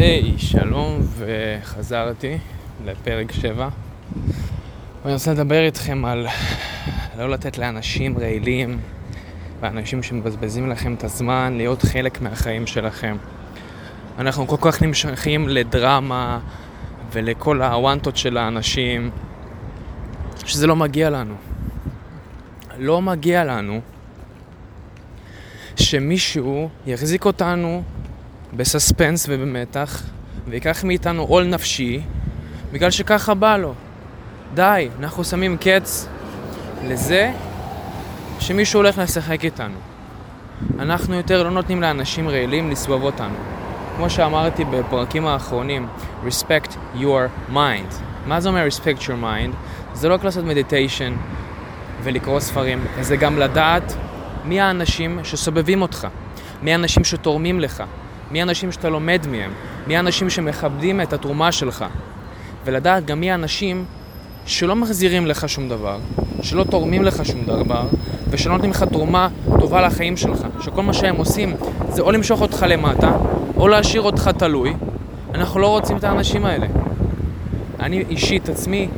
היי, שלום, וחזרתי לפרק 7. ואני רוצה לדבר איתכם על לא לתת לאנשים רעילים ואנשים שמבזבזים לכם את הזמן להיות חלק מהחיים שלכם. אנחנו כל כך נמשכים לדרמה ולכל הוואנטות של האנשים, שזה לא מגיע לנו. לא מגיע לנו שמישהו יחזיק אותנו בסספנס ובמתח, ויקח מאיתנו עול נפשי, בגלל שככה בא לו. די, אנחנו שמים קץ לזה שמישהו הולך לשחק איתנו. אנחנו יותר לא נותנים לאנשים רעילים לסבוב אותנו. כמו שאמרתי בפרקים האחרונים, respect your mind. מה זה אומר respect your mind? זה לא רק לעשות מדיטיישן ולקרוא ספרים, זה גם לדעת מי האנשים שסובבים אותך, מי האנשים שתורמים לך, מי האנשים שאתה לומד מהם, מי האנשים שמכבדים את התרומה שלך, ולדעת גם מי האנשים שלא מחזירים לך שום דבר, שלא תורמים לך שום דבר, ושלא נותנים לך תרומה טובה לחיים שלך, שכל מה שהם עושים זה או למשוך אותך למטה, או להשאיר אותך תלוי. אנחנו לא רוצים את האנשים האלה. אני אישית עצמי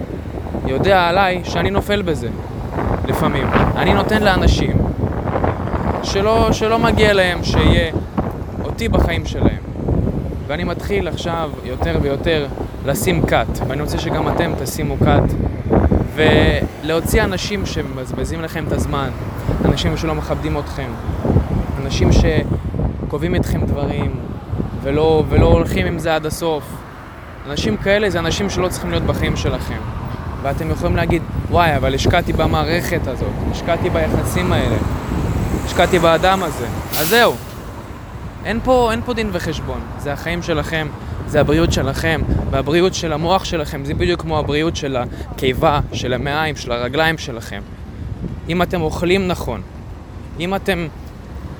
יודע עליי שאני נופל בזה לפעמים. אני נותן לאנשים שלא, שלא מגיע להם שיהיה אותי בחיים שלהם. ואני מתחיל עכשיו יותר ויותר לשים קאט, ואני רוצה שגם אתם תשימו קאט, ולהוציא אנשים שמבזבזים לכם את הזמן, אנשים שלא מכבדים אתכם, אנשים שקובעים אתכם דברים ולא, ולא הולכים עם זה עד הסוף. אנשים כאלה זה אנשים שלא צריכים להיות בחיים שלכם. ואתם יכולים להגיד, וואי, אבל השקעתי במערכת הזאת, השקעתי ביחסים האלה, השקעתי באדם הזה. אז זהו, אין פה, אין פה דין וחשבון, זה החיים שלכם, זה הבריאות שלכם, והבריאות של המוח שלכם זה בדיוק כמו הבריאות של הקיבה, של המעיים, של הרגליים שלכם. אם אתם אוכלים נכון, אם אתם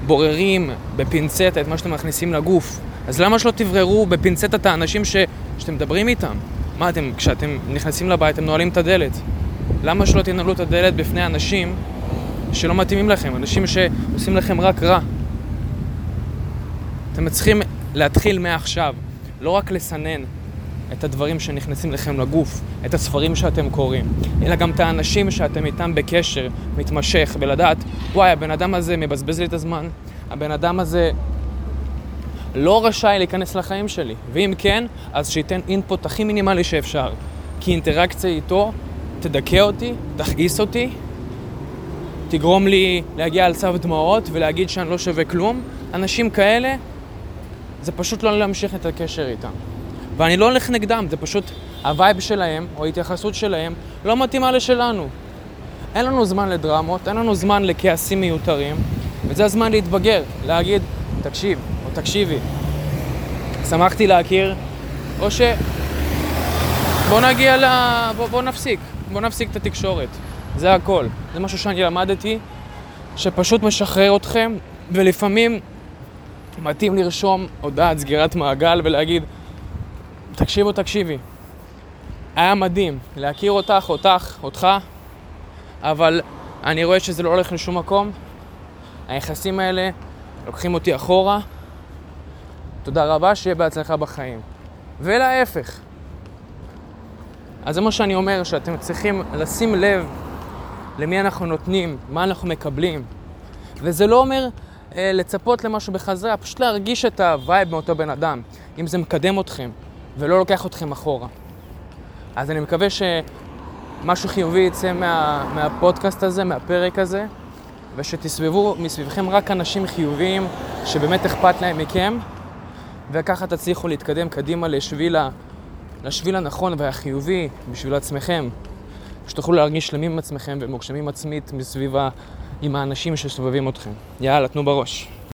בוררים בפינצטה את מה שאתם מכניסים לגוף, אז למה שלא תבררו בפינצטה את האנשים ש... שאתם מדברים איתם? מה אתם, כשאתם נכנסים לבית, אתם נועלים את הדלת. למה שלא תנעלו את הדלת בפני אנשים שלא מתאימים לכם, אנשים שעושים לכם רק רע? אתם צריכים להתחיל מעכשיו, לא רק לסנן את הדברים שנכנסים לכם לגוף, את הספרים שאתם קוראים, אלא גם את האנשים שאתם איתם בקשר מתמשך, ולדעת, וואי, הבן אדם הזה מבזבז לי את הזמן, הבן אדם הזה לא רשאי להיכנס לחיים שלי, ואם כן, אז שייתן אינפוט הכי מינימלי שאפשר, כי אינטראקציה איתו תדכא אותי, תכעיס אותי, תגרום לי להגיע על סף דמעות ולהגיד שאני לא שווה כלום. אנשים כאלה זה פשוט לא להמשיך את הקשר איתם. ואני לא הולך נגדם, זה פשוט ה vibe שלהם, או ההתייחסות שלהם, לא מתאימה לשלנו. אין לנו זמן לדרמות, אין לנו זמן לכעסים מיותרים, וזה הזמן להתבגר, להגיד, תקשיב, או תקשיבי, שמחתי להכיר, או ש... בוא נגיע ל... בוא, בוא נפסיק, בוא נפסיק את התקשורת. זה הכל. זה משהו שאני למדתי, שפשוט משחרר אתכם, ולפעמים מתאים לרשום הודעת סגירת מעגל ולהגיד, תקשיבו, תקשיבי, היה מדהים להכיר אותך, אותך, אותך, אבל אני רואה שזה לא הולך לשום מקום. היחסים האלה לוקחים אותי אחורה. תודה רבה, שיהיה בהצלחה בחיים. ולהפך. אז זה מה שאני אומר, שאתם צריכים לשים לב למי אנחנו נותנים, מה אנחנו מקבלים. וזה לא אומר לצפות למשהו בחזרה, פשוט להרגיש את ה vibe מאותו בן אדם, אם זה מקדם אתכם ולא לוקח אתכם אחורה. אז אני מקווה שמשהו חיובי יצא מה, מהפודקאסט הזה, מהפרק הזה, ושתסבבו מסביבכם רק אנשים חיוביים שבאמת אכפת להם מכם, וככה תצליחו להתקדם קדימה לשביל, לשביל הנכון והחיובי בשביל עצמכם. שתוכלו להרגיש שלמים עם עצמכם ומוגשמים עצמית מסביבה עם האנשים שסובבים אתכם. יאללה, תנו בראש.